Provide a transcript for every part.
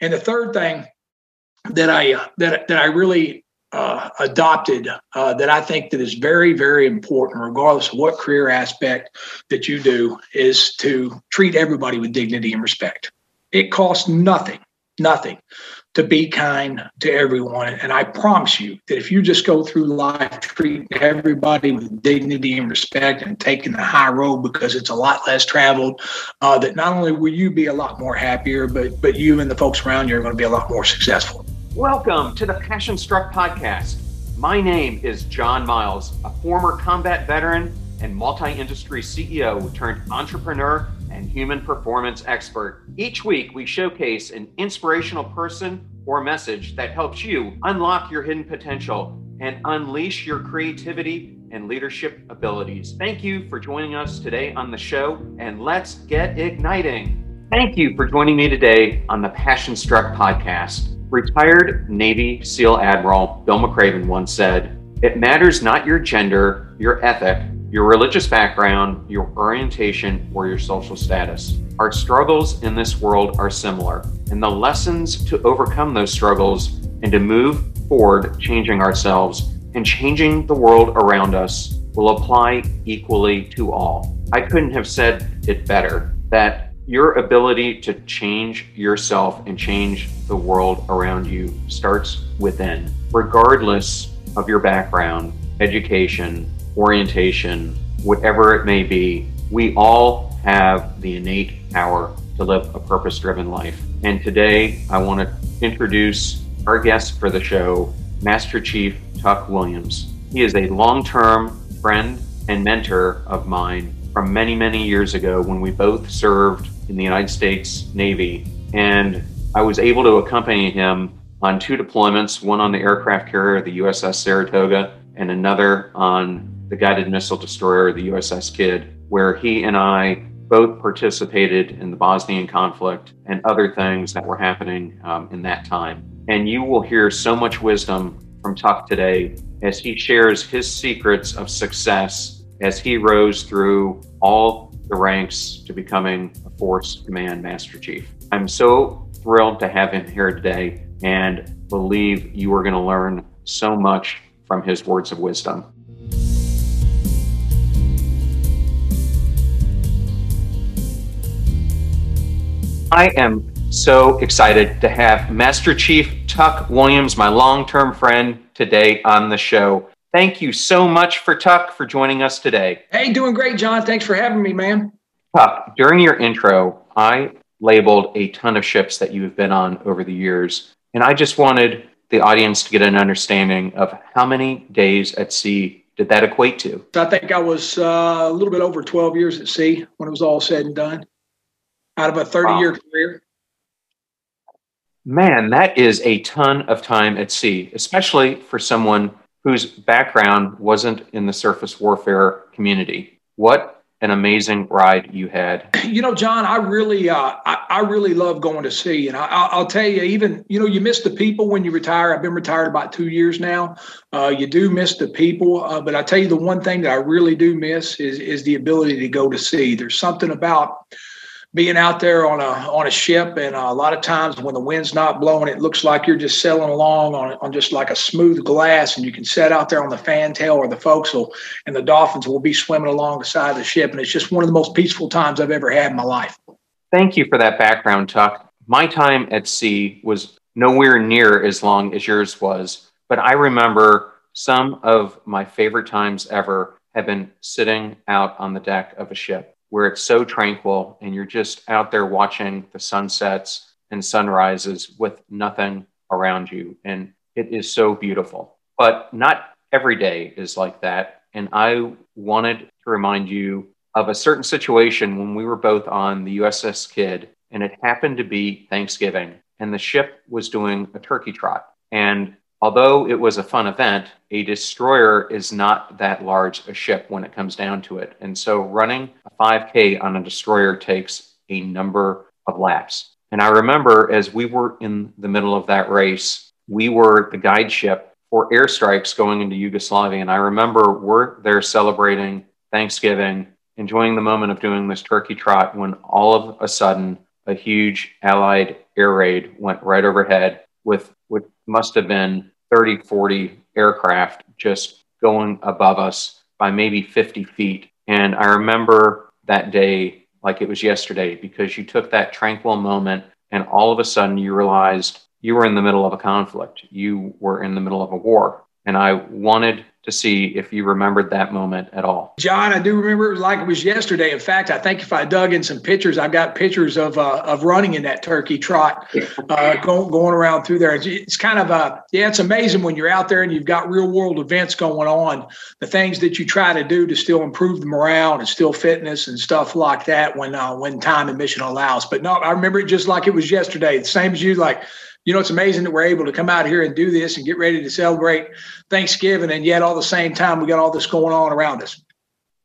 And the third thing that I uh, that that I really uh, adopted uh, that I think that is very very important, regardless of what career aspect that you do, is to treat everybody with dignity and respect. It costs nothing, nothing to be kind to everyone. And I promise you that if you just go through life treating everybody with dignity and respect and taking the high road because it's a lot less traveled, uh, that not only will you be a lot more happier, but but you and the folks around you are going to be a lot more successful. Welcome to the Passion Struck podcast. My name is John Miles, a former combat veteran and multi industry CEO turned entrepreneur and human performance expert. Each week, we showcase an inspirational person or message that helps you unlock your hidden potential and unleash your creativity and leadership abilities. Thank you for joining us today on the show, and let's get igniting. Thank you for joining me today on the Passion Struck podcast. Retired Navy SEAL Admiral Bill McRaven once said, It matters not your gender, your ethic, your religious background, your orientation, or your social status. Our struggles in this world are similar, and the lessons to overcome those struggles and to move forward, changing ourselves and changing the world around us will apply equally to all. I couldn't have said it better that your ability to change yourself and change the world around you starts within, regardless of your background, education, orientation, whatever it may be, we all have the innate power to live a purpose driven life. And today I want to introduce our guest for the show, Master Chief Tuck Williams. He is a long term friend and mentor of mine from many, many years ago when we both served in the United States Navy. And I was able to accompany him on two deployments one on the aircraft carrier, the USS Saratoga, and another on the guided missile destroyer, the USS Kidd, where he and I both participated in the Bosnian conflict and other things that were happening um, in that time. And you will hear so much wisdom from Tuck today as he shares his secrets of success as he rose through all the ranks to becoming a Force Command Master Chief. I'm so thrilled to have him here today and believe you are going to learn so much from his words of wisdom. I am so excited to have Master Chief Tuck Williams, my long term friend, today on the show. Thank you so much for Tuck for joining us today. Hey, doing great, John. Thanks for having me, man. Tuck, during your intro, I labeled a ton of ships that you've been on over the years. And I just wanted the audience to get an understanding of how many days at sea did that equate to? I think I was uh, a little bit over 12 years at sea when it was all said and done out of a 30 wow. year career. Man, that is a ton of time at sea, especially for someone whose background wasn't in the surface warfare community. What an amazing ride you had. You know, John, I really, uh, I, I, really love going to sea, and I, will tell you, even you know, you miss the people when you retire. I've been retired about two years now. Uh, you do miss the people, uh, but I tell you, the one thing that I really do miss is is the ability to go to sea. There's something about being out there on a on a ship, and uh, a lot of times when the wind's not blowing, it looks like you're just sailing along on on just like a smooth glass, and you can sit out there on the fantail or the forecastle, and the dolphins will be swimming along the the ship, and it's just one of the most peaceful times I've ever had in my life. Thank you for that background, Tuck. My time at sea was nowhere near as long as yours was, but I remember some of my favorite times ever have been sitting out on the deck of a ship where it's so tranquil and you're just out there watching the sunsets and sunrises with nothing around you. And it is so beautiful. But not every day is like that. And I wanted to remind you of a certain situation when we were both on the USS Kidd, and it happened to be Thanksgiving, and the ship was doing a turkey trot. And although it was a fun event, a destroyer is not that large a ship when it comes down to it. And so running a 5K on a destroyer takes a number of laps. And I remember as we were in the middle of that race, we were the guide ship for airstrikes going into Yugoslavia. And I remember we're there celebrating Thanksgiving, enjoying the moment of doing this turkey trot when all of a sudden a huge Allied air raid went right overhead with what must have been 30, 40 aircraft just going above us by maybe 50 feet. And I remember that day like it was yesterday because you took that tranquil moment and all of a sudden you realized you were in the middle of a conflict. You were in the middle of a war. And I wanted to see if you remembered that moment at all. John, I do remember it like it was yesterday. In fact, I think if I dug in some pictures, I've got pictures of uh, of running in that turkey trot, uh, going going around through there. It's kind of a yeah, it's amazing when you're out there and you've got real world events going on. The things that you try to do to still improve the morale and still fitness and stuff like that when uh, when time and mission allows. But no, I remember it just like it was yesterday. The same as you, like you know, it's amazing that we're able to come out here and do this and get ready to celebrate Thanksgiving, and yet all the same time we got all this going on around us.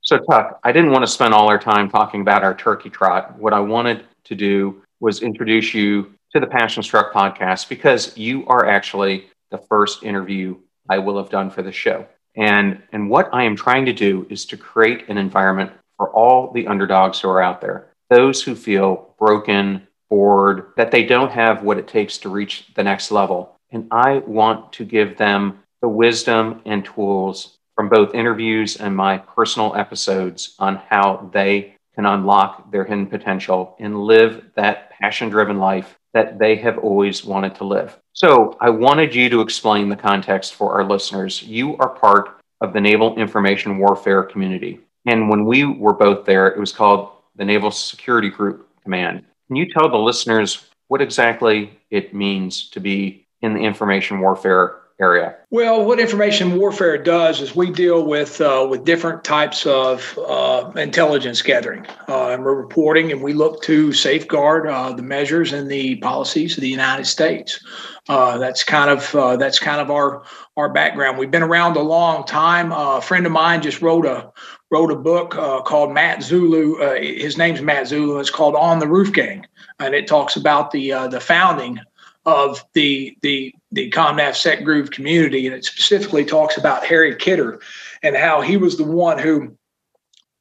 So, Tuck, I didn't want to spend all our time talking about our turkey trot. What I wanted to do was introduce you to the Passion Struck podcast because you are actually the first interview I will have done for the show. And, and what I am trying to do is to create an environment for all the underdogs who are out there, those who feel broken, bored, that they don't have what it takes to reach the next level. And I want to give them the wisdom and tools from both interviews and my personal episodes on how they can unlock their hidden potential and live that passion driven life that they have always wanted to live. So I wanted you to explain the context for our listeners. You are part of the Naval Information Warfare community. And when we were both there, it was called the Naval Security Group Command. Can you tell the listeners what exactly it means to be in the information warfare area? Well, what information warfare does is we deal with uh, with different types of uh, intelligence gathering uh, and we're reporting, and we look to safeguard uh, the measures and the policies of the United States. Uh, that's kind of uh, that's kind of our our background. We've been around a long time. a friend of mine just wrote a wrote a book uh, called Matt Zullo. Uh, his name's Matt Zullo. It's called On the Roof Gang, and it talks about the uh, the founding of the the the ComNavSecGru community, and it specifically talks about Harry Kidder and how he was the one who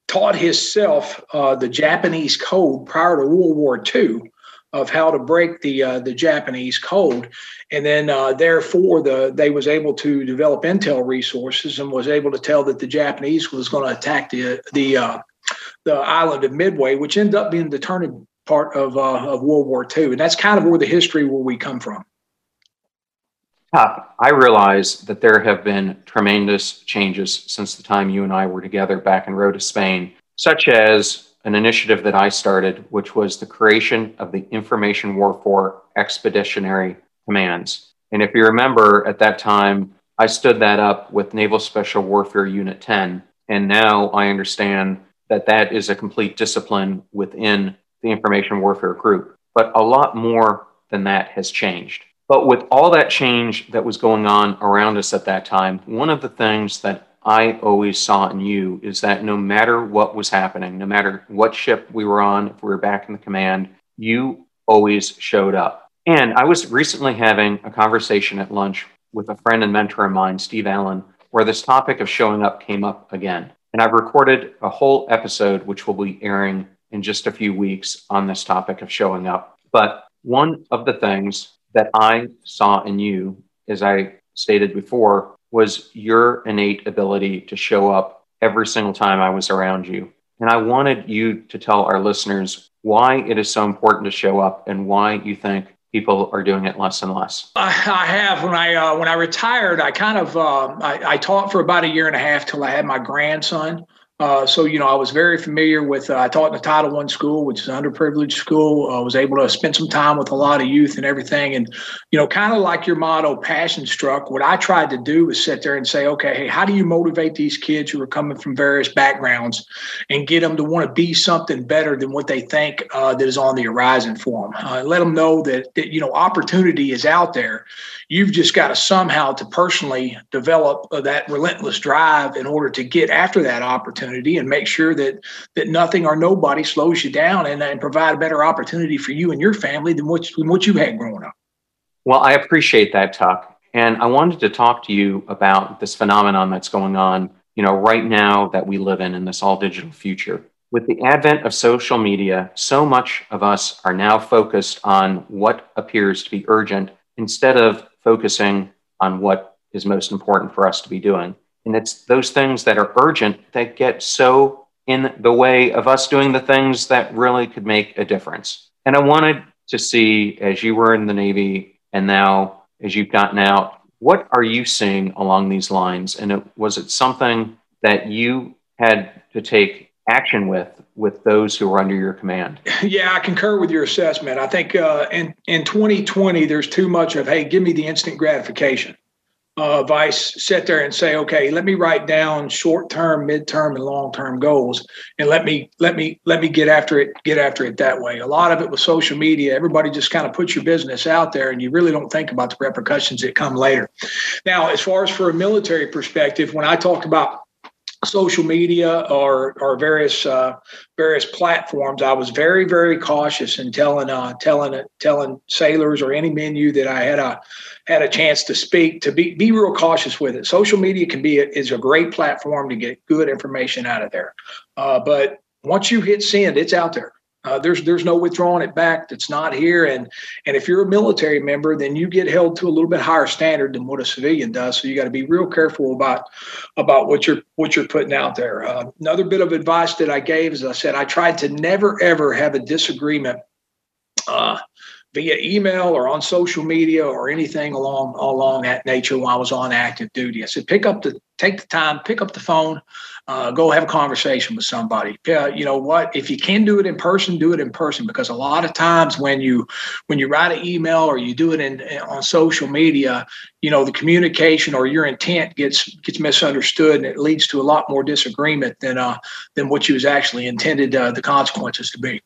taught himself uh, the Japanese code prior to World War II of how to break the uh, the Japanese code, and then uh, therefore the they was able to develop intel resources and was able to tell that the Japanese was going to attack the the uh, the island of Midway, which ended up being the turning part of uh, of World War II, and that's kind of where the history where we come from. I realize that there have been tremendous changes since the time you and I were together back in Rota, Spain, such as an initiative that I started, which was the creation of the Information Warfare Expeditionary Commands. And if you remember at that time, I stood that up with Naval Special Warfare Unit 10. And now I understand that that is a complete discipline within the Information Warfare Group. But a lot more than that has changed. But with all that change that was going on around us at that time, one of the things that I always saw in you is that no matter what was happening, no matter what ship we were on, if we were back in the command, you always showed up. And I was recently having a conversation at lunch with a friend and mentor of mine, Steve Allen, where this topic of showing up came up again. And I've recorded a whole episode, which will be airing in just a few weeks on this topic of showing up. But one of the things that I saw in you, as I stated before, was your innate ability to show up every single time I was around you. And I wanted you to tell our listeners why it is so important to show up and why you think people are doing it less and less. I, have when I uh, when I retired, I kind of uh, I, I, taught for about a year and a half till I had my grandson. Uh, so you know, I was very familiar with. Uh, I taught in a Title One school, which is an underprivileged school. I was able to spend some time with a lot of youth and everything, and you know, kind of like your motto, passion struck. What I tried to do was sit there and say, okay, hey, how do you motivate these kids who are coming from various backgrounds, and get them to want to be something better than what they think uh, that is on the horizon for them? Uh, let them know that, that you know, opportunity is out there. You've just got to somehow to personally develop uh, that relentless drive in order to get after that opportunity opportunity and make sure that that nothing or nobody slows you down and, and provide a better opportunity for you and your family than what, than what you had growing up. Well, I appreciate that, Tuck. And I wanted to talk to you about this phenomenon that's going on, you know, right now that we live in in this all digital future. With the advent of social media, so much of us are now focused on what appears to be urgent instead of focusing on what is most important for us to be doing. And it's those things that are urgent that get so in the way of us doing the things that really could make a difference. And I wanted to see, as you were in the Navy and now as you've gotten out, what are you seeing along these lines? And it, was it something that you had to take action with with those who are under your command? Yeah, I concur with your assessment. I think uh, in in 2020, there's too much of hey, give me the instant gratification uh, Vice sit there and say, okay, let me write down short-term, mid-term, and long-term goals, and let me let me let me get after it, get after it that way. A lot of it with social media, everybody just kind of puts your business out there, and you really don't think about the repercussions that come later. Now, as far as for a military perspective, when I talk about social media or or various uh, various platforms, I was very very cautious in telling uh, telling telling sailors or any menu that I had a had a chance to speak to be be real cautious with it. Social media can be a, is a great platform to get good information out of there, uh, but once you hit send, it's out there. Uh, there's there's no withdrawing it back. That's not here. And and if you're a military member, then you get held to a little bit higher standard than what a civilian does. So you got to be real careful about about what you're what you're putting out there. Uh, another bit of advice that I gave is I said I tried to never ever have a disagreement. Uh, via email or on social media or anything along along that nature while I was on active duty. I said, pick up the take the time, pick up the phone, uh, go have a conversation with somebody. Uh, you know what? If you can do it in person, do it in person because a lot of times when you when you write an email or you do it in on social media, you know the communication or your intent gets gets misunderstood and it leads to a lot more disagreement than uh than what you was actually intended uh, the consequences to be.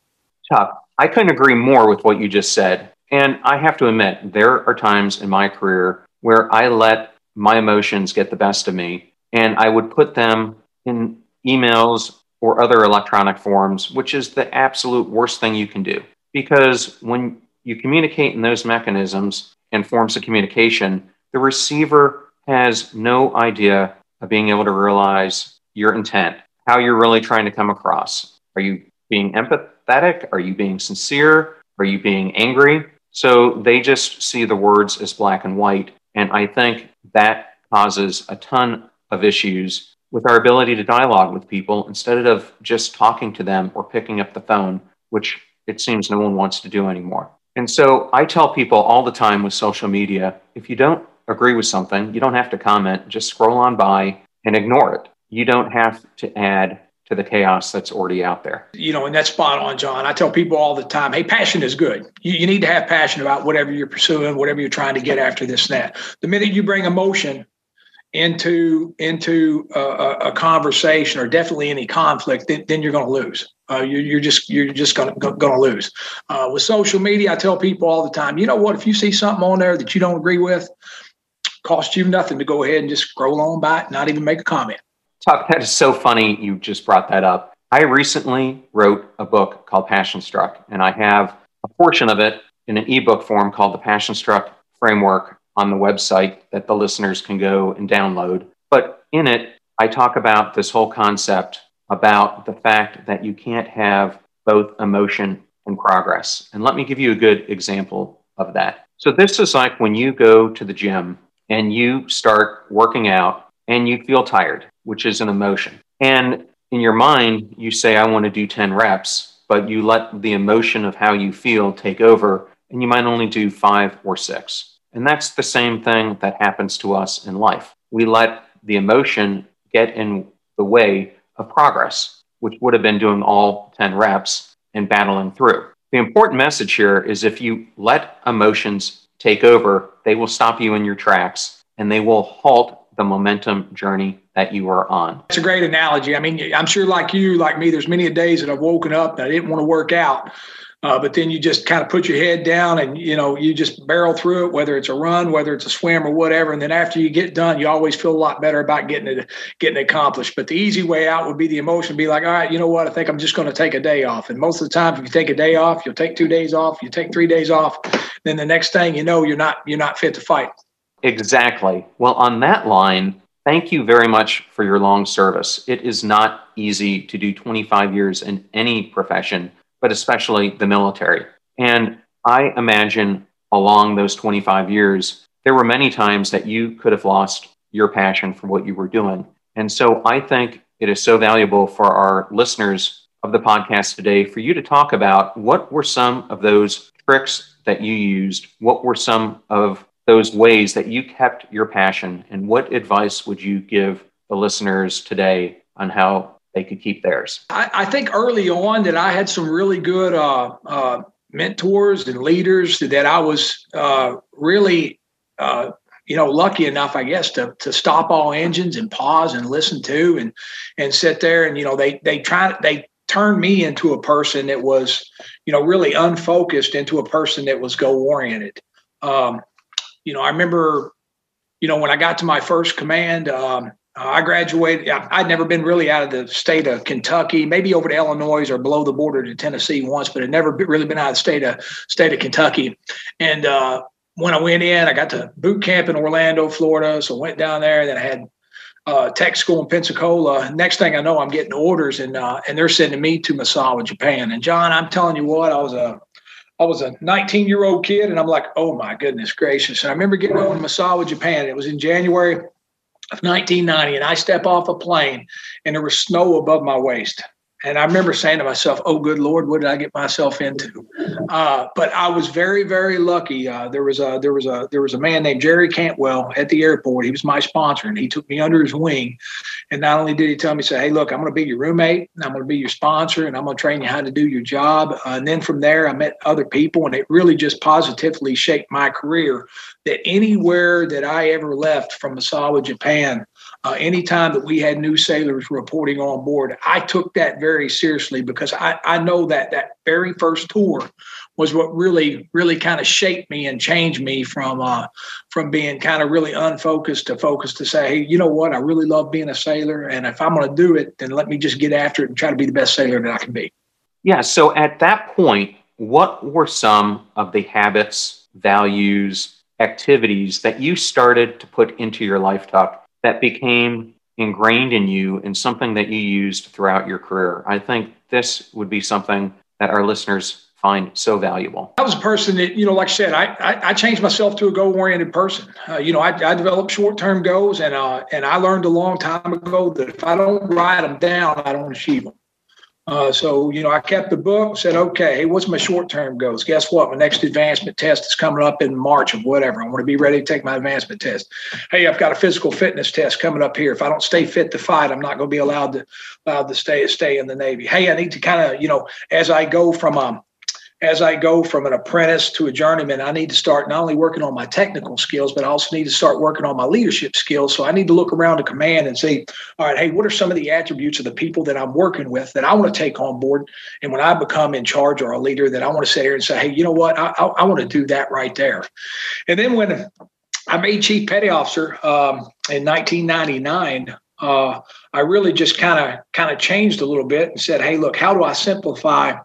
Tuck, I couldn't agree more with what you just said. And I have to admit, there are times in my career where I let my emotions get the best of me and I would put them in emails or other electronic forms, which is the absolute worst thing you can do. Because when you communicate in those mechanisms and forms of communication, the receiver has no idea of being able to realize your intent, how you're really trying to come across. Are you being empathetic? Are you being sincere? Are you being angry? So they just see the words as black and white. And I think that causes a ton of issues with our ability to dialogue with people instead of just talking to them or picking up the phone, which it seems no one wants to do anymore. And so I tell people all the time with social media if you don't agree with something, you don't have to comment, just scroll on by and ignore it. You don't have to add the chaos that's already out there. You know, and that's spot on, John. I tell people all the time, hey, passion is good. You, you need to have passion about whatever you're pursuing, whatever you're trying to get after this, and that. The minute you bring emotion into into a, a conversation or definitely any conflict, then, then you're going to lose. Uh, you're, you're, just you're just going to lose. Uh, with social media, I tell people all the time, you know what? If you see something on there that you don't agree with, cost you nothing to go ahead and just scroll on by it, not even make a comment. Tuck, that is so funny you just brought that up. I recently wrote a book called Passion Struck, and I have a portion of it in an ebook form called the Passion Struck Framework on the website that the listeners can go and download. But in it, I talk about this whole concept about the fact that you can't have both emotion and progress. And let me give you a good example of that. So, this is like when you go to the gym and you start working out and you feel tired, which is an emotion. And in your mind, you say, I want to do 10 reps, but you let the emotion of how you feel take over, and you might only do five or six. And that's the same thing that happens to us in life. We let the emotion get in the way of progress, which would have been doing all 10 reps and battling through. The important message here is if you let emotions take over, they will stop you in your tracks and they will halt the momentum journey that you were on. It's a great analogy. I mean, I'm sure like you, like me, there's many days that I've woken up that I didn't want to work out uh, but then you just kind of put your head down and you know you just barrel through it, whether it's a run, whether it's a swim or whatever. And then after you get done, you always feel a lot better about getting it getting it accomplished. But the easy way out would be the emotion, be like, all right, you know what? I think I'm just going to take a day off. And most of the time, if you take a day off, you'll take two days off, you take three days off. Then the next thing you know, you're not you're not fit to fight. Exactly. Well, on that line, Thank you very much for your long service. It is not easy to do 25 years in any profession, but especially the military. And I imagine along those 25 years, there were many times that you could have lost your passion for what you were doing. And so I think it is so valuable for our listeners of the podcast today for you to talk about what were some of those tricks that you used? What were some of those ways that you kept your passion? And what advice would you give the listeners today on how they could keep theirs? I, I think early on that I had some really good uh, uh, mentors and leaders that I was uh, really, uh, you know, lucky enough, I guess, to to stop all engines and pause and listen to and and sit there and you know they they try they turned me into a person that was, you know, really unfocused into a person that was goal oriented. Um, you know, I remember, you know, when I got to my first command, um, I graduated. I'd never been really out of the state of Kentucky, maybe over to Illinois or below the border to Tennessee once, but had never really been out of the state of state of Kentucky. And uh, when I went in, I got to boot camp in Orlando, Florida. So I went down there. And then I had uh, tech school in Pensacola. Next thing I know, I'm getting orders, and uh, and they're sending me to Misawa, Japan. And John, I'm telling you what, I was a I was a 19 year old kid, and I'm like, oh my goodness gracious! And I remember getting over to Misawa, Japan. It was in January of 1990, and I step off a plane, and there was snow above my waist. And I remember saying to myself, "Oh, good Lord, what did I get myself into?" Uh, but I was very, very lucky. Uh, there was a there was a there was a man named Jerry Cantwell at the airport. He was my sponsor, and he took me under his wing. And not only did he tell me, say, "Hey, look, I'm going to be your roommate, and I'm going to be your sponsor, and I'm going to train you how to do your job." Uh, and then from there, I met other people, and it really just positively shaped my career. That anywhere that I ever left from Misawa, Japan, uh, anytime that we had new sailors reporting on board, I took that very seriously because I, I know that that very first tour was what really, really kind of shaped me and changed me from uh, from being kind of really unfocused to focused to say, hey, you know what? I really love being a sailor, and if I'm going to do it, then let me just get after it and try to be the best sailor that I can be. Yeah. So at that point, what were some of the habits, values, activities that you started to put into your life, Tuck, that became ingrained in you and something that you used throughout your career. I think this would be something that our listeners find so valuable. I was a person that, you know, like I said, I I, I changed myself to a goal oriented person. Uh, you know, I, I developed short term goals, and uh, and I learned a long time ago that if I don't write them down, I don't achieve them. Uh, so, you know, I kept the book, said, okay, hey, what's my short term goals? Guess what? My next advancement test is coming up in March of whatever. I want to be ready to take my advancement test. Hey, I've got a physical fitness test coming up here. If I don't stay fit to fight, I'm not going to be allowed to allowed to stay stay in the Navy. Hey, I need to kind of, you know, as I go from um, as I go from an apprentice to a journeyman, I need to start not only working on my technical skills, but I also need to start working on my leadership skills. So I need to look around the command and say, all right, hey, what are some of the attributes of the people that I'm working with that I want to take on board? And when I become in charge or a leader, that I want to sit here and say, hey, you know what? I, I, I want to do that right there. And then when I made chief petty officer um, in 1999, uh, I really just kind of kind of changed a little bit and said, hey, look, how do I simplify –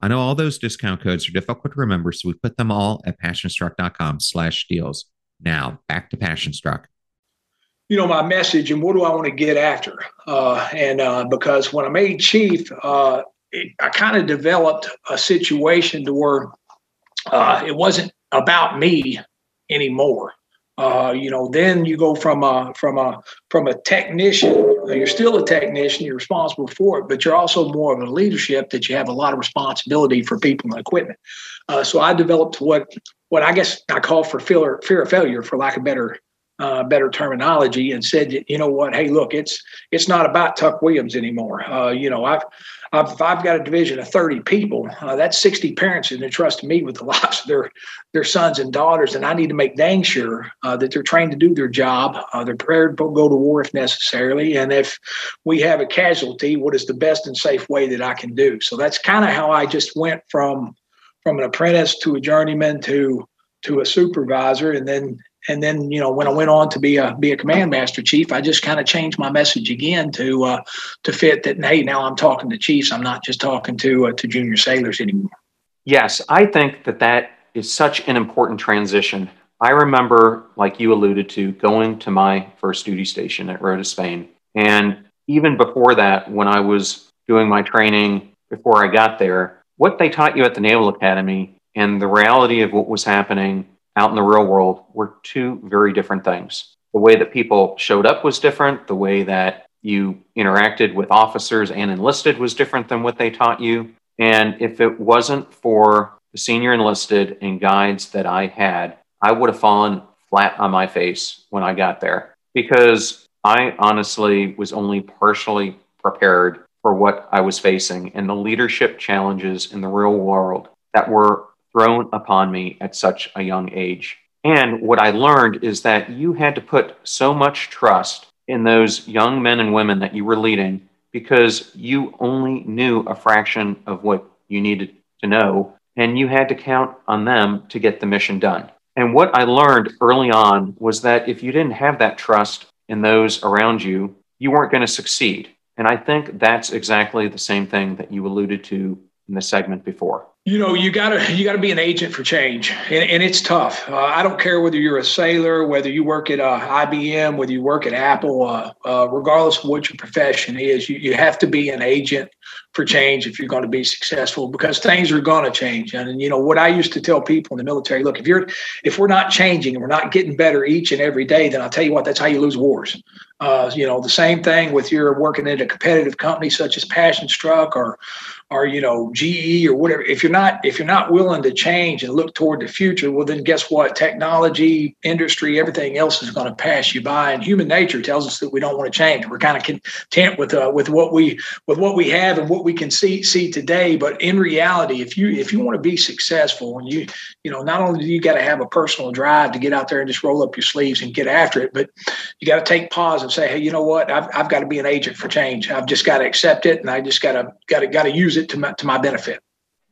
I know all those discount codes are difficult to remember, so we put them all at passionstruck.com slash deals. Now, back to Passionstruck. You know, my message and what do I want to get after? Uh, and uh, because when I made chief, uh, it, I kind of developed a situation to where uh, it wasn't about me anymore. Uh, you know, then you go from a from a from a technician. You're still a technician. You're responsible for it, but you're also more of a leadership that you have a lot of responsibility for people and equipment. Uh, so I developed what what I guess I call for fear fear of failure, for lack of better uh, better terminology, and said, you know what? Hey, look, it's it's not about Tuck Williams anymore. Uh, you know, I've If I've got a division of 30 people, uh, that's 60 parents that entrust me with the lives of their, their sons and daughters. And I need to make dang sure uh, that they're trained to do their job. Uh, they're prepared to go to war if necessarily. And if we have a casualty, what is the best and safe way that I can do? So that's kind of how I just went from, from an apprentice to a journeyman to, to a supervisor. And then and then you know when I went on to be a be a command master chief, I just kind of changed my message again to uh, to fit that. Hey, now I'm talking to chiefs. I'm not just talking to uh, to junior sailors anymore. Yes, I think that that is such an important transition. I remember, like you alluded to, going to my first duty station at Rota, Spain, and even before that, when I was doing my training before I got there, what they taught you at the Naval Academy and the reality of what was happening out in the real world were two very different things. The way that people showed up was different. The way that you interacted with officers and enlisted was different than what they taught you. And if it wasn't for the senior enlisted and guides that I had, I would have fallen flat on my face when I got there because I honestly was only partially prepared for what I was facing and the leadership challenges in the real world that were thrown upon me at such a young age. And what I learned is that you had to put so much trust in those young men and women that you were leading because you only knew a fraction of what you needed to know, and you had to count on them to get the mission done. And what I learned early on was that if you didn't have that trust in those around you, you weren't going to succeed. And I think that's exactly the same thing that you alluded to in the segment before. You know you gotta you gotta be an agent for change and, and it's tough. Uh, i don't care whether you're a sailor whether you work at uh, ibm whether you work at apple uh, uh, regardless of what your profession is you, you have to be an agent for change if you're going to be successful because things are going to change. And, and you know what i used to tell people in the military look if you're if we're not changing and we're not getting better each and every day then i'll tell you what that's how you lose wars. Uh, you know the same thing with your working at a competitive company such as passion struck or or you know GE or whatever if you're not if you're not willing to change and look toward the future well then guess what? Technology industry everything else is going to pass you by. And human nature tells us that we don't want to change. We're kind of content with uh, with what we with what we have and what we can see see today. But in reality if you if you want to be successful and you you know not only do you got to have a personal drive to get out there and just roll up your sleeves and get after it but you got to take pause and say hey you know what? I've, I've got to be an agent for change. I've just got to accept it and I just got to got to got to use use it to my, to my benefit.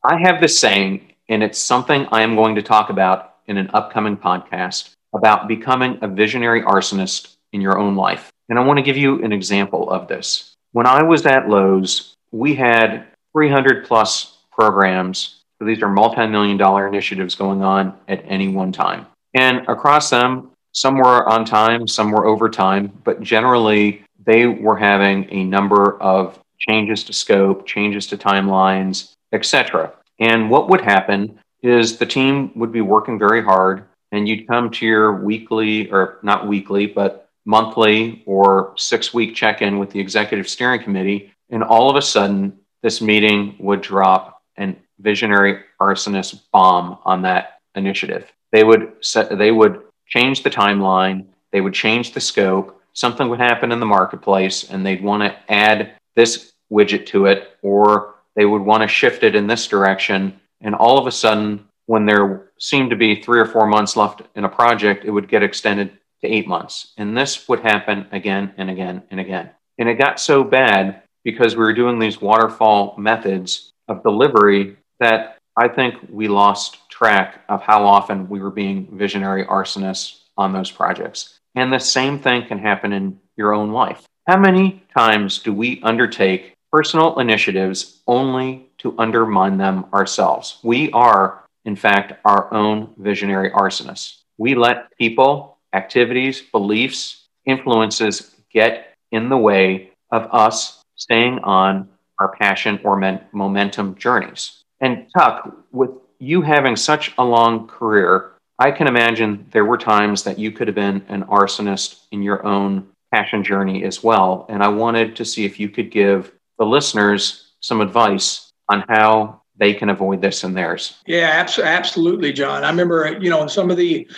I have this saying, and it's something I am going to talk about in an upcoming podcast about becoming a visionary arsonist in your own life. And I want to give you an example of this. When I was at Lowe's, we had 300 plus programs. So these are multi million dollar initiatives going on at any one time. And across them, some were on time, some were over time, but generally they were having a number of changes to scope, changes to timelines, etc. And what would happen is the team would be working very hard and you'd come to your weekly or not weekly, but monthly or six week check in with the executive steering committee. And all of a sudden, this meeting would drop an visionary arsonist bomb on that initiative. They would set, they would change the timeline, they would change the scope, something would happen in the marketplace, and they'd want to add this widget to it, or they would want to shift it in this direction. And all of a sudden, when there seemed to be three or four months left in a project, it would get extended to eight months. And this would happen again and again and again. And it got so bad because we were doing these waterfall methods of delivery that I think we lost track of how often we were being visionary arsonists on those projects. And the same thing can happen in your own life. How many times do we undertake personal initiatives only to undermine them ourselves? We are, in fact, our own visionary arsonists. We let people, activities, beliefs, influences get in the way of us staying on our passion or men- momentum journeys. And Tuck, with you having such a long career, I can imagine there were times that you could have been an arsonist in your own passion journey as well. And I wanted to see if you could give the listeners some advice on how they can avoid this in theirs. Yeah, abs- absolutely, John. I remember, you know, in some of the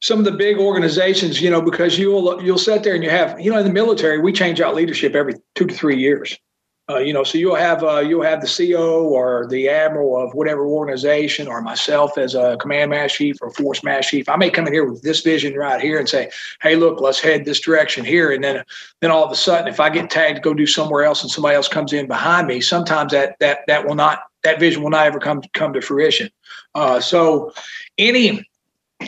some of the big organizations, you know, because you'll you'll sit there and you have, you know, in the military, we change out leadership every two to three years. Uh, you know, so you'll have uh, you'll have the CO or the admiral of whatever organization, or myself as a command master chief or force master chief. I may come in here with this vision right here and say, "Hey, look, let's head this direction here," and then then all of a sudden, if I get tagged to go do somewhere else and somebody else comes in behind me, sometimes that that that will not that vision will not ever come come to fruition. Uh, so, any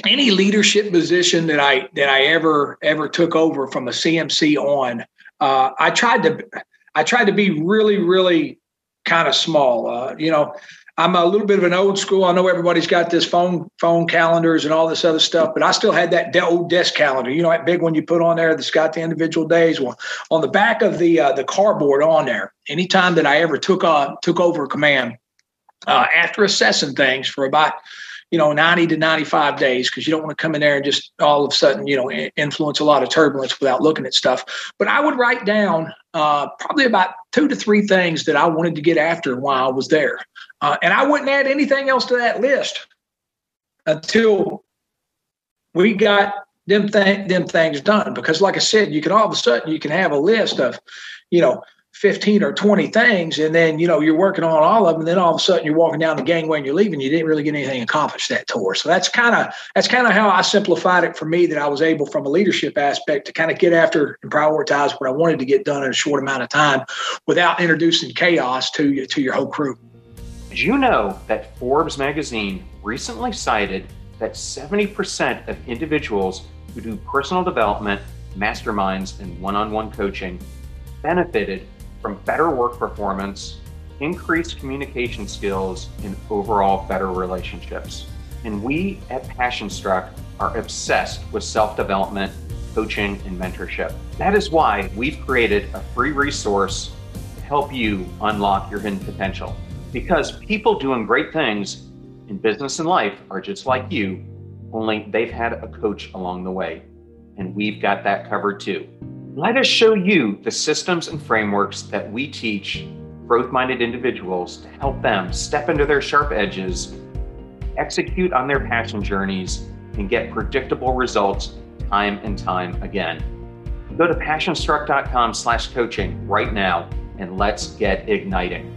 any leadership position that I that I ever ever took over from a CMC on, uh, I tried to I tried to be really, really kind of small. Uh, you know, I'm a little bit of an old school. I know everybody's got this phone phone calendars and all this other stuff, but I still had that old desk calendar. You know, that big one you put on there that's got the individual days. Well, on the back of the uh, the cardboard on there, anytime that I ever took on took over command, uh, after assessing things for about you know 90 to 95 days because you don't want to come in there and just all of a sudden you know influence a lot of turbulence without looking at stuff. But i would write down uh, probably about two to three things that i wanted to get after while i was there. Uh, and i wouldn't add anything else to that list until we got them, th- them things done. Because like i said you can all of a sudden you can have a list of you know 15 or 20 things and then you know you're working on all of them and then all of a sudden you're walking down the gangway and you're leaving you didn't really get anything accomplished that tour. So that's kind of that's kind of how i simplified it for me that i was able from a leadership aspect to kind of get after and prioritize what i wanted to get done in a short amount of time without introducing chaos to to your whole crew. Did you know that forbes magazine recently cited that 70% of individuals who do personal development masterminds and one-on-one coaching benefited from better work performance, increased communication skills, and overall better relationships. And we at Passion Struck are obsessed with self development, coaching, and mentorship. That is why we've created a free resource to help you unlock your hidden potential. Because people doing great things in business and life are just like you, only they've had a coach along the way. And we've got that covered too. Let us show you the systems and frameworks that we teach growth minded individuals to help them step into their sharp edges, execute on their passion journeys, and get predictable results time and time again. Go to passionstruck.com slash coaching right now and let's get igniting.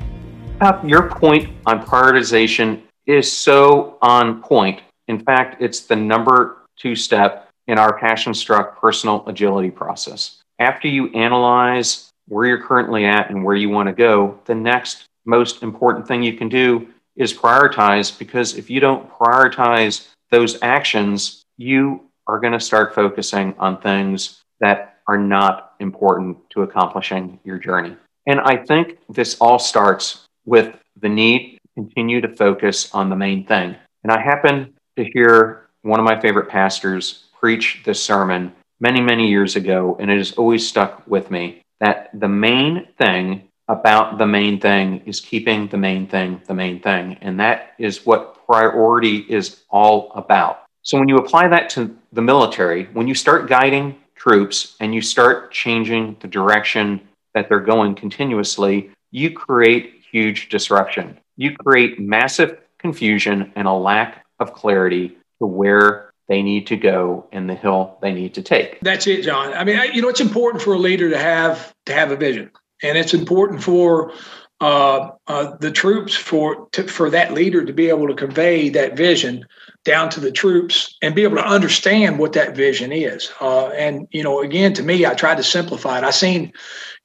Your point on prioritization is so on point. In fact, it's the number two step in our Passion Struck personal agility process after you analyze where you're currently at and where you want to go, the next most important thing you can do is prioritize because if you don't prioritize those actions, you are going to start focusing on things that are not important to accomplishing your journey. And I think this all starts with the need to continue to focus on the main thing. And I happen to hear one of my favorite pastors preach this sermon many, many years ago, and it has always stuck with me that the main thing about the main thing is keeping the main thing the main thing. And that is what priority is all about. So when you apply that to the military, when you start guiding troops and you start changing the direction that they're going continuously, you create huge disruption. You create massive confusion and a lack of clarity to where they need to go and the hill they need to take. That's it, John. I mean, you know, it's important for a leader to have to have a vision, and it's important for uh, uh, the troops for to, for that leader to be able to convey that vision down to the troops and be able to understand what that vision is. Uh, and you know, again, to me, I tried to simplify it. I seen,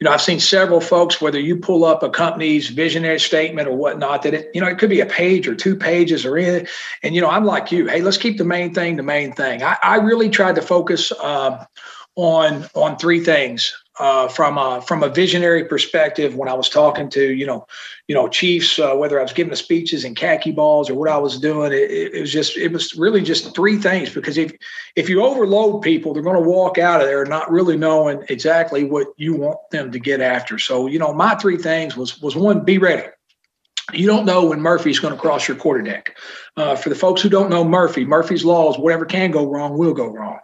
you know, I've seen several folks, whether you pull up a company's visionary statement or whatnot, that it, you know, it could be a page or two pages or in And you know, I'm like you. Hey, let's keep the main thing the main thing. I, I really tried to focus um, on on three things uh, from a from a visionary perspective when I was talking to you know you know chiefs uh, whether I was giving the speeches in khaki balls or what I was doing it, it, was just it was really just three things because if if you overload people they're going to walk out of there not really knowing exactly what you want them to get after so you know my three things was was one be ready you don't know when Murphy's going to cross your quarter deck. Uh, for the folks who don't know Murphy, Murphy's laws, whatever can go wrong will go wrong.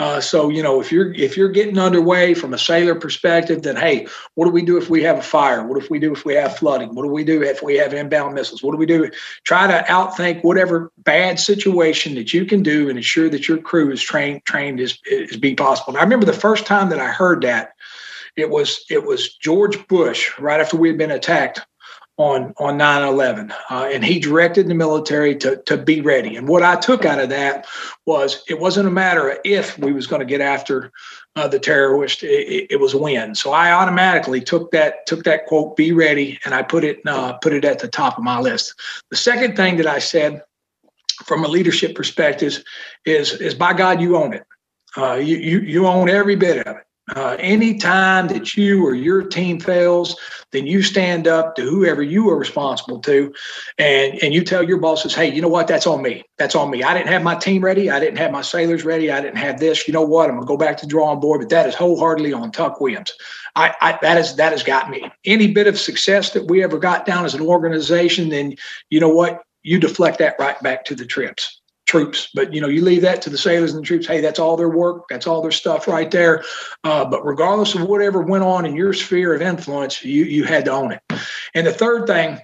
Uh, so you know if you're if you're getting underway from a sailor perspective, then hey, what do we do if we have a fire? What if we do if we have flooding? What do we do if we have inbound missiles? What do we do? Try to outthink whatever bad situation that you can do and ensure that your crew is trained trained as as be possible. And I remember the first time that I heard that, it was it was George Bush right after we had been attacked on on 9-11 uh, and he directed the military to, to be ready. And what i took out of that was it wasn't a matter of if we was going to get after uh, the terrorist it, it, was when. So i automatically took that took that quote be ready and i put it uh, put it at the top of my list. The second thing that i said from a leadership perspective is is by god you own it. Uh, you, you you own every bit of it uh, any time that you or your team fails, then you stand up to whoever you are responsible to, and and you tell your bosses, "Hey, you know what? That's on me. That's on me. I didn't have my team ready. I didn't have my sailors ready. I didn't have this. You know what? I'm to go back to drawing board." But that is wholeheartedly on Tuck Williams. I, I that is that has got me. Any bit of success that we ever got down as an organization, then you know what? You deflect that right back to the trips troops. But you know, you leave that to the sailors and the troops. Hey, that's all their work. That's all their stuff right there. Uh, but regardless of whatever went on in your sphere of influence, you you had to own it. And the third thing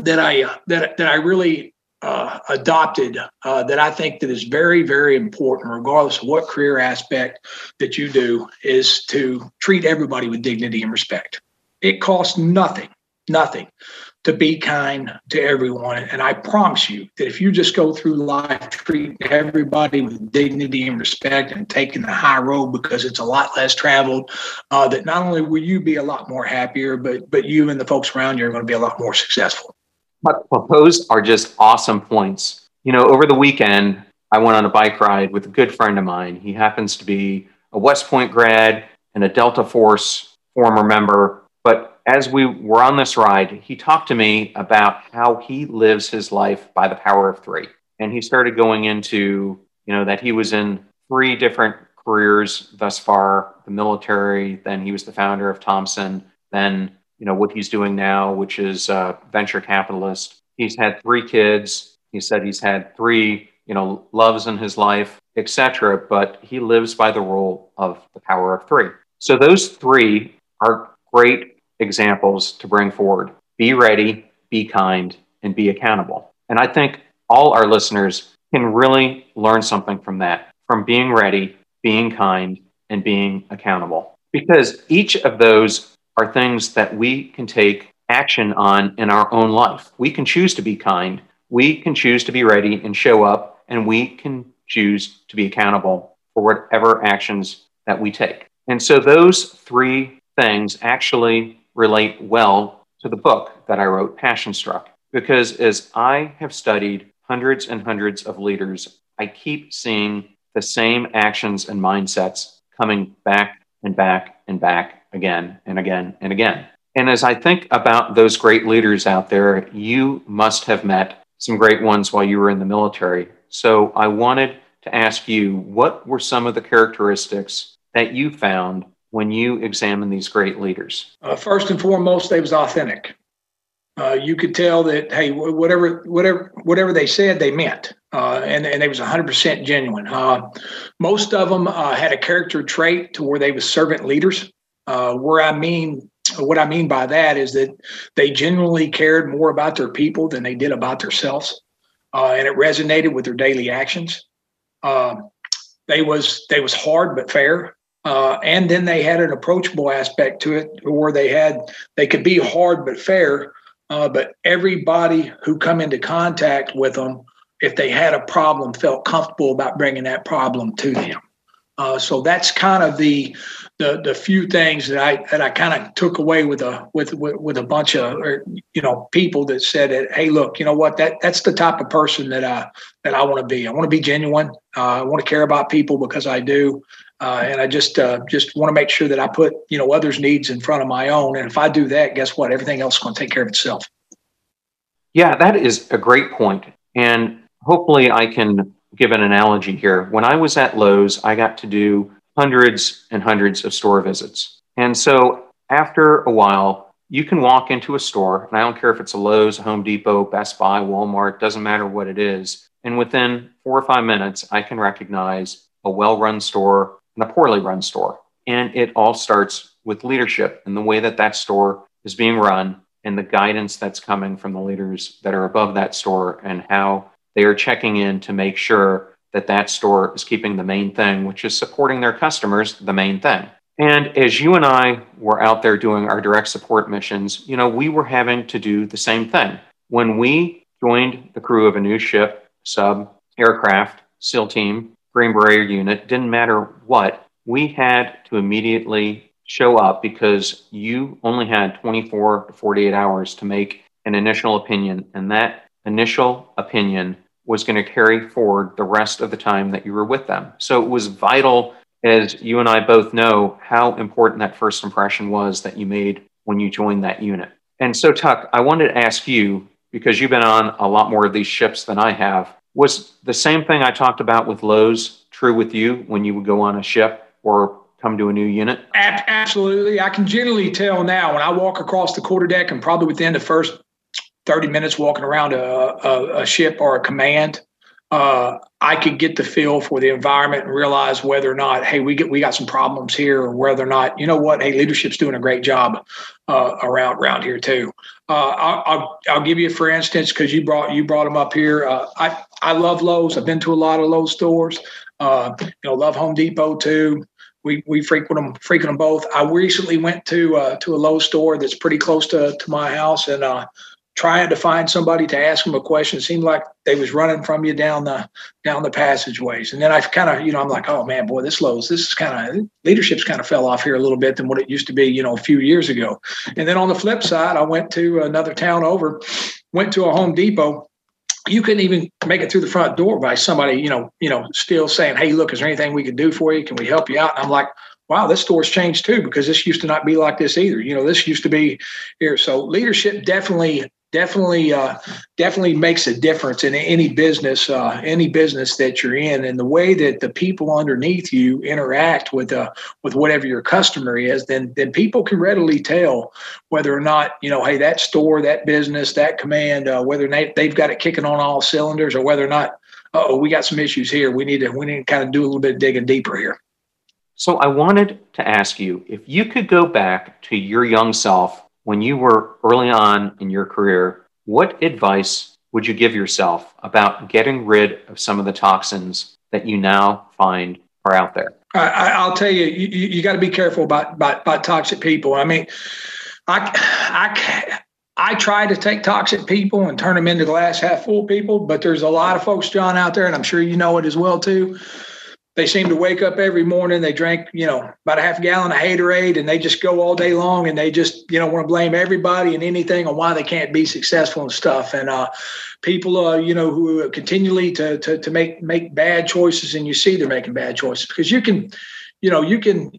that I uh, that that I really uh, adopted uh, that I think that is very very important, regardless of what career aspect that you do, is to treat everybody with dignity and respect. It costs nothing, nothing to be kind to everyone. And I promise you that if you just go through life treating everybody with dignity and respect and taking the high road because it's a lot less traveled, uh, that not only will you be a lot more happier, but but you and the folks around you are going to be a lot more successful. But those are just awesome points. You know, over the weekend, I went on a bike ride with a good friend of mine. He happens to be a West Point grad and a Delta Force former member, but as we were on this ride, he talked to me about how he lives his life by the power of three. And he started going into, you know, that he was in three different careers thus far the military, then he was the founder of Thompson, then, you know, what he's doing now, which is a venture capitalist. He's had three kids. He said he's had three, you know, loves in his life, etc. But he lives by the rule of the power of three. So those three are great examples to bring forward. Be ready, be kind, and be accountable. And I think all our listeners can really learn something from that, from being ready, being kind, and being accountable. Because each of those are things that we can take action on in our own life. We can choose to be kind, we can choose to be ready and show up, and we can choose to be accountable for whatever actions that we take. And so those three things actually relate well to the book that I wrote, Passion Struck, because as I have studied hundreds and hundreds of leaders, I keep seeing the same actions and mindsets coming back and back and back again and again and again. And as I think about those great leaders out there, you must have met some great ones while you were in the military. So I wanted to ask you what were some of the characteristics that you found when you examine these great leaders? Uh, first and foremost, they was authentic. Uh, you could tell that hey, whatever whatever whatever they said, they meant, uh, and and they was 100% genuine. Uh, most of them uh, had a character trait to where they was servant leaders. Uh, where I mean, what I mean by that is that they genuinely cared more about their people than they did about themselves, and it resonated with their daily actions. they was they was hard but fair. Uh, and then they had an approachable aspect to it where they had they could be hard but fair. Uh, but everybody who come into contact with them if they had a problem felt comfortable about bringing that problem to them. Uh, so that's kind of the the the few things that I that I kind of took away with a with, with with a bunch of or, you know people that said hey look you know what? That that's the type of person that I that I want to be. I want to be genuine. Uh, I want to care about people because I do uh, and I just uh, just want to make sure that I put you know others needs in front of my own and if I do that guess what everything else is going to take care of itself. Yeah, that is a great point. and hopefully I can give an analogy here. When I was at Lowe's, I got to do hundreds and hundreds of store visits. And so after a while, you can walk into a store, and I don't care if it's a Lowe's, Home Depot, Best Buy, Walmart, doesn't matter what it is. And within four or five minutes, I can recognize a well run store and a poorly run store. And it all starts with leadership and the way that that store is being run and the guidance that's coming from the leaders that are above that store and how they are checking in to make sure that that store is keeping the main thing, which is supporting their customers, the main thing. And as you and I were out there doing our direct support missions, you know, we were having to do the same thing. When we joined the crew of a new ship, sub, aircraft, SEAL team, Green Beret unit, didn't matter what, we had to immediately show up because you only had 24 to 48 hours to make an initial opinion. And that initial opinion was going to carry forward the rest of the time that you were with them. So it was vital, as you and I both know, how important that first impression was that you made when you joined that unit. And so, Tuck, I wanted to ask you, because you've been on a lot more of these ships than I have, was the same thing I talked about with Lowe's true with you when you would go on a ship or come to a new unit? Absolutely. I can generally tell now when I walk across the quarterdeck and probably within the first 30 minutes walking around a, a, a ship or a command, uh, I could get the feel for the environment and realize whether or not, hey, we get we got some problems here, or whether or not, you know what, hey, leadership's doing a great job uh, around around here too. Uh, I'll, I'll, I'll give you for instance because you brought you brought them up here. Uh, I I love Lowe's. I've been to a lot of Lowe's stores. Uh, you know, love Home Depot too. We, we frequent them frequent them both. I recently went to uh, to a Lowe's store that's pretty close to, to my house, and trying to find somebody to ask them a question. It seemed like they was running from you down the down the passageways. And then I kind of, you know, I'm like, oh man, boy, this Lowe's, this is kind of leadership's kind of fell off here a little bit than what it used to be, you know, a few years ago. And then on the flip side, I went to another town over, went to a Home Depot. You couldn't even make it through the front door by somebody, you know, you know, still saying, "Hey, look, is there anything we can do for you? Can we help you out?" And I'm like, wow, this store's changed too because this used to not be like this either. You know, this used to be here. So leadership definitely definitely uh, definitely makes a difference in any business uh, any business that you're in. And the way that the people underneath you interact with uh, with whatever your customer is then then people can readily tell whether or not you know hey that store that business that command uh, whether they, they've got it kicking on all cylinders or whether or not oh we got some issues here. We need to we need to kind of do a little bit of digging deeper here. So i wanted to ask you if you could go back to your young self when you were early on in your career, what advice would you give yourself about getting rid of some of the toxins that you now find are out there? I, will tell you, you, you got to be careful about, about, about toxic people. I mean, I, I, I try to take toxic people and turn them into glass half full people, but there's a lot of folks, John, out there, and I'm sure you know it as well too, they seem to wake up every morning. They drink, you know, about a half gallon of Haterade, and they just go all day long, and they just, you know, want to blame everybody and anything on why they can't be successful and stuff. And uh, people, uh, you know, who continually to, to to make make bad choices, and you see they're making bad choices because you can, you know, you can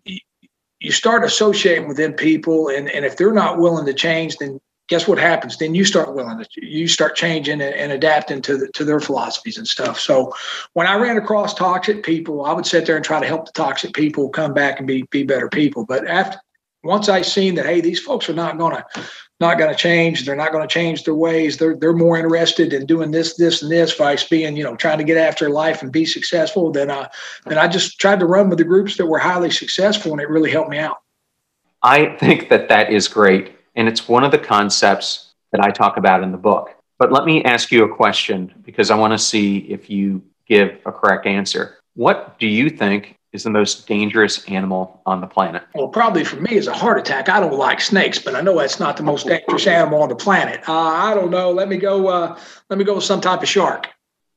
you start associating with them people, and and if they're not willing to change, then guess what happens? Then you start willing to you start changing and, and adapting to the, to their philosophies and stuff. So when I ran across toxic people, I would sit there and try to help the toxic people come back and be be better people. But after once I seen that, hey, these folks are not gonna not gonna change. They're not gonna change their ways. They're they're more interested in doing this, this, and this, vice being you know trying to get after life and be successful. Then I then I just tried to run with the groups that were highly successful, and it really helped me out. I think that that is great and it's one of the concepts that I talk about in the book. But let me ask you a question because I want to see if you give a correct answer. What do you think is the most dangerous animal on the planet? Well, probably for me is a heart attack. I don't like snakes, but I know that's not the most dangerous animal on the planet. Uh, I don't know. Let me go. Uh, let me go with some type of shark.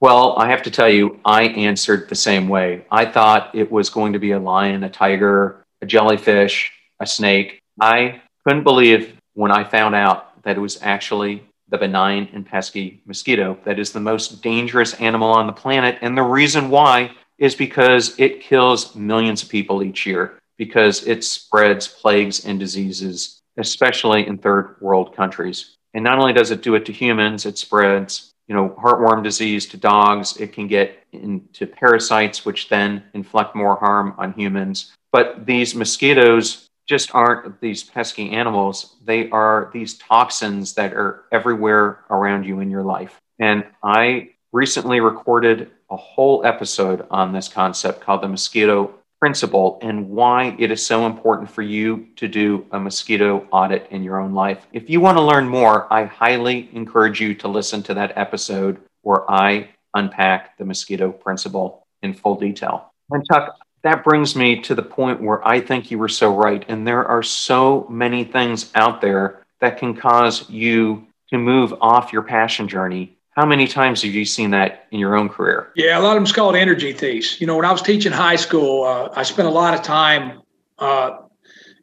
Well, I have to tell you, I answered the same way. I thought it was going to be a lion, a tiger, a jellyfish, a snake. I couldn't believe when I found out that it was actually the benign and pesky mosquito that is the most dangerous animal on the planet. And the reason why is because it kills millions of people each year because it spreads plagues and diseases, especially in third world countries. And not only does it do it to humans, it spreads, you know, heartworm disease to dogs. It can get into parasites, which then inflict more harm on humans. But these mosquitoes just aren't these pesky animals. They are these toxins that are everywhere around you in your life. And I recently recorded a whole episode on this concept called the mosquito principle and why it is so important for you to do a mosquito audit in your own life. If you want to learn more, I highly encourage you to listen to that episode where I unpack the mosquito principle in full detail. And Tuck, that brings me to the point where I think you were so right. And there are so many things out there that can cause you to move off your passion journey. How many times have you seen that in your own career? Yeah, a lot of them's called energy thieves. You know, when I was teaching high school, uh, I spent a lot of time uh,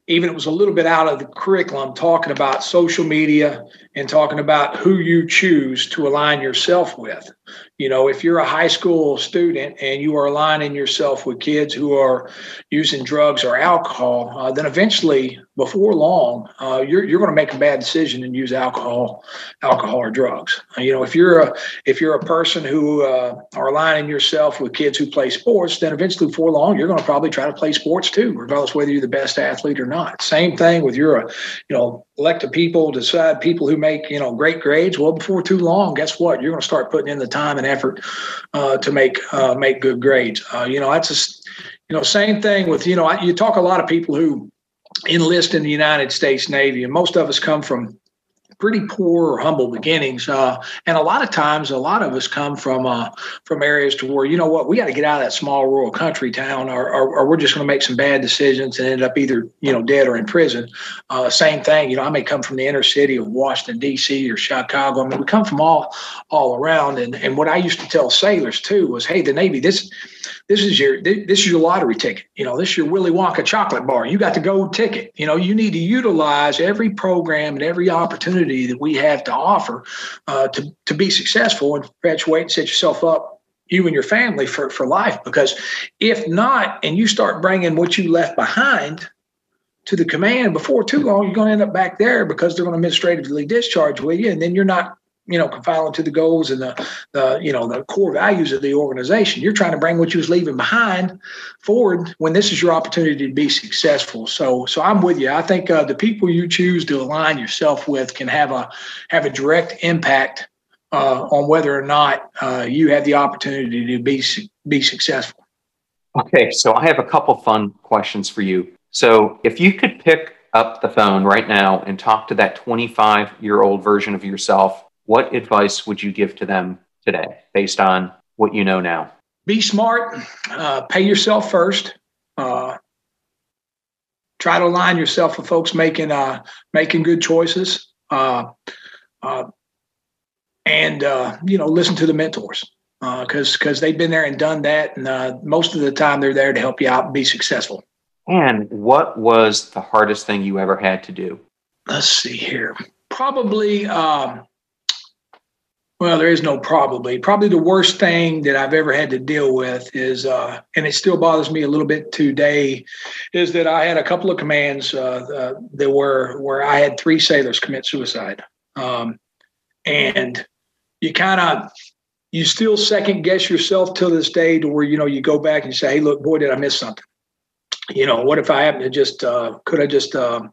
even it was a little bit out of the curriculum talking about social media and talking about who you choose to align yourself with. You know if you're a high school student and you are aligning yourself with kids who are using drugs or alcohol uh, then eventually before long uh, you're, you're going to make a bad decision and use alcohol alcohol or drugs. Uh, you know if you're a if you're a person who uh, are aligning yourself with kids who play sports then eventually before long you're going to probably try to play sports too regardless whether you're the best athlete or not. Same thing with your you know elected people decide people who make you know great grades. Well before too long guess what? You're going to start putting in the time and effort uh, to make uh, make good grades. Uh, you know that's just you know same thing with you know you talk a lot of people who enlist in the united states navy and most of us come from pretty poor or humble beginnings. Uh, and a lot of times, a lot of us come from uh, from areas to where you know what we got to get out of that small rural country town, or, or, or we're just going to make some bad decisions and end up either you know dead or in prison. Uh, same thing, you know, I may come from the inner city of Washington D.C. or Chicago. I mean, we come from all all around. And and what I used to tell sailors too was, hey, the Navy this this is your this is your lottery ticket. You know, this is your Willy Wonka chocolate bar. You got the gold ticket. You know, you need to utilize every program and every opportunity that we have to offer uh, to to be successful and perpetuate and set yourself up you and your family for, for life because if not and you start bringing what you left behind to the command before too long you're going to end up back there because they're going to administratively discharge with you and then you're not you know, confining to the goals and the, the, you know, the core values of the organization. You're trying to bring what you was leaving behind forward when this is your opportunity to be successful. So, so I'm with you. I think uh, the people you choose to align yourself with can have a have a direct impact uh, on whether or not uh, you have the opportunity to be be successful. Okay, so I have a couple fun questions for you. So, if you could pick up the phone right now and talk to that 25 year old version of yourself what advice would you give to them today based on what you know now? Be smart, uh, pay yourself first. Uh, try to align yourself with folks making uh, making good choices, uh, uh, and uh, you know listen to the mentors because because they've been there and done that, and most of the time they're there to help you out and be successful. And what was the hardest thing you ever had to do? Let's see here. Probably um, well, there is no probably. Probably the worst thing that I've ever had to deal with is, uh, and it still bothers me a little bit today, is that I had a couple of commands uh, uh, that were where I had three sailors commit suicide, um, and you kind of you still second guess yourself till this day to where you know you go back and you say, hey, look, boy, did I miss something? You know, what if I happened to just uh, could I just um,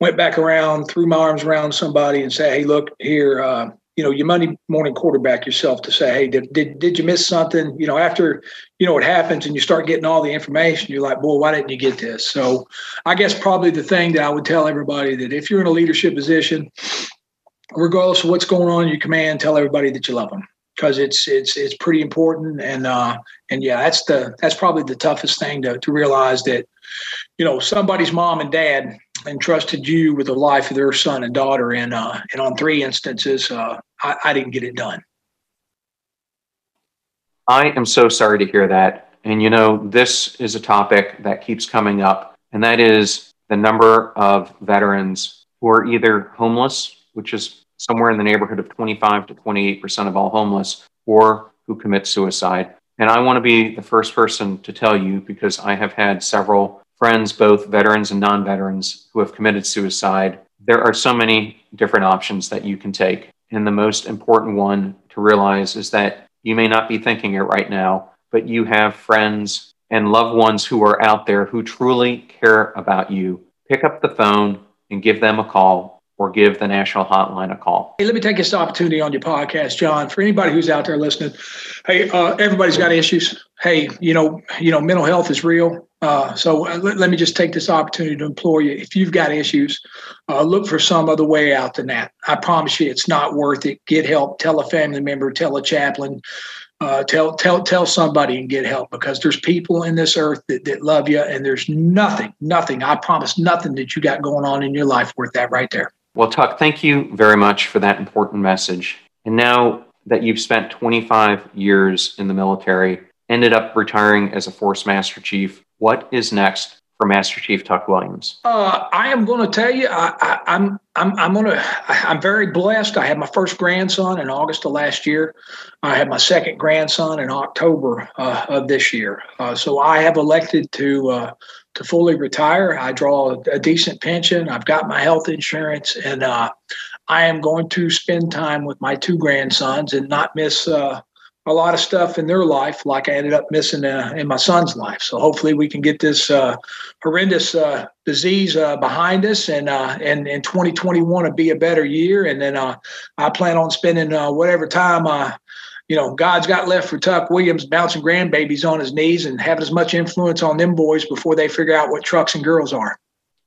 went back around, threw my arms around somebody and say, "Hey, look here, uh, you know, your Monday morning quarterback yourself to say, "Hey, did, did did you miss something?" You know, after you know what happens and you start getting all the information, you're like, "Boy, why didn't you get this?" So, I guess probably the thing that I would tell everybody that if you're in a leadership position, regardless of what's going on in your command, tell everybody that you love them because it's it's it's pretty important and uh and yeah that's the that's probably the toughest thing to to realize that you know somebody's mom and dad entrusted you with the life of their son and daughter, and uh, and on three instances, uh, I, I, didn't get it done. I am so sorry to hear that. And you know, this is a topic that keeps coming up, and that is the number of veterans who are either homeless, which is somewhere in the neighborhood of 25 to 28% of all homeless, or who commit suicide. And I want to be the first person to tell you because I have had several friends, both veterans and non veterans, who have committed suicide. There are so many different options that you can take. And the most important one to realize is that you may not be thinking it right now, but you have friends and loved ones who are out there who truly care about you. Pick up the phone and give them a call or give the national hotline a call. Hey, let me take this opportunity on your podcast, John. For anybody who's out there listening, hey, uh, everybody's got issues. Hey, you know, you know, mental health is real. Uh, so uh, let, let, me just take this opportunity to implore you: if you've got issues, uh, look for some other way out than that. I promise you, it's not worth it. Get help. Tell a family member. Tell a chaplain. Uh, tell tell tell somebody and get help because there's people in this earth that, that love you, and there's nothing, nothing. I promise, nothing that you got going on in your life worth that right there. Well, Tuck, thank you very much for that important message. And now that you've spent 25 years in the military, ended up retiring as a Force Master Chief, what is next for Master Chief Tuck Williams? Uh, I am going to tell you, I, am I'm, I'm, I'm going to, I'm very blessed. I had my first grandson in August of last year. I had my second grandson in October uh, of this year. Uh, so I have elected to uh, to fully retire. I draw a, decent pension. I've got my health insurance, and uh, I am going to spend time with my two grandsons and not miss uh, a lot of stuff in their life, like I ended up missing uh, in my son's life. So hopefully, we can get this uh, horrendous uh, disease uh, behind us, and and in 2021 to be a better year. And then I plan on spending whatever time you know, God's got left for Tuck Williams bouncing grandbabies on his knees and having as much influence on them boys before they figure out what trucks and girls are.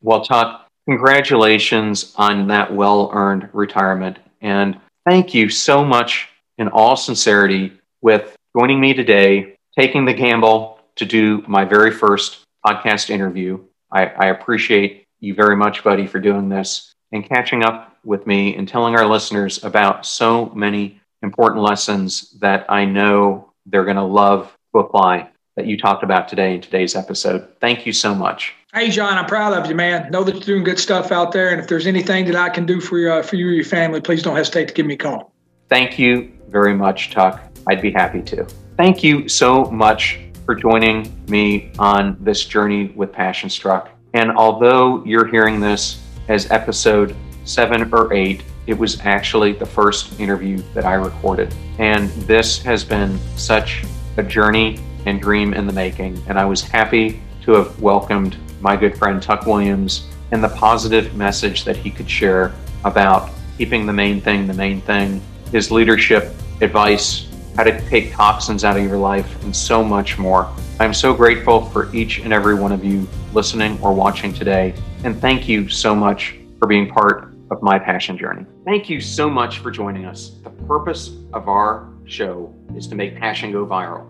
Well, Tuck, congratulations on that well earned retirement. And thank you so much, in all sincerity, with joining me today, taking the gamble to do my very first podcast interview. I, I appreciate you very much, buddy, for doing this and catching up with me and telling our listeners about so many important lessons that I know they're going to love to apply that you talked about today in today's episode. Thank you so much. Hey, John, I'm proud of you, man. Know that you're doing good stuff out there. And if there's anything that I can do for you, uh, for you or your family, please don't hesitate to give me a call. Thank you very much, Tuck. I'd be happy to. Thank you so much for joining me on this journey with Passion Struck. And although you're hearing this as episode seven or eight, it was actually the first interview that I recorded. And this has been such a journey and dream in the making. And I was happy to have welcomed my good friend Tuck Williams and the positive message that he could share about keeping the main thing the main thing, his leadership advice, how to take toxins out of your life, and so much more. I'm so grateful for each and every one of you listening or watching today. And thank you so much for being part of my passion journey. Thank you so much for joining us. The purpose of our show is to make passion go viral.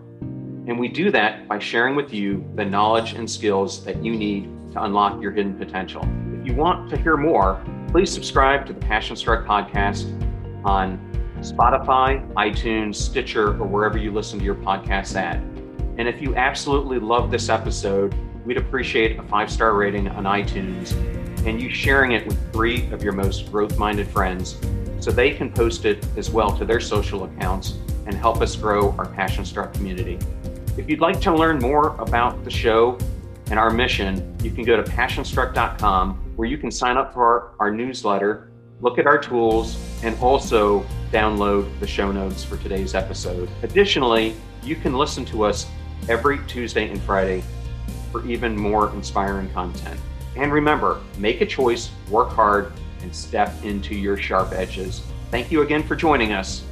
And we do that by sharing with you the knowledge and skills that you need to unlock your hidden potential. If you want to hear more, please subscribe to the Passion Struck podcast on Spotify, iTunes, Stitcher, or wherever you listen to your podcasts at. And if you absolutely love this episode, we'd appreciate a five star rating on iTunes and you sharing it with three of your most growth minded friends so they can post it as well to their social accounts and help us grow our Passion Struck community. If you'd like to learn more about the show and our mission, you can go to passionstruck.com where you can sign up for our, our newsletter, look at our tools, and also download the show notes for today's episode. Additionally, you can listen to us every Tuesday and Friday for even more inspiring content. And remember, make a choice, work hard, and step into your sharp edges. Thank you again for joining us.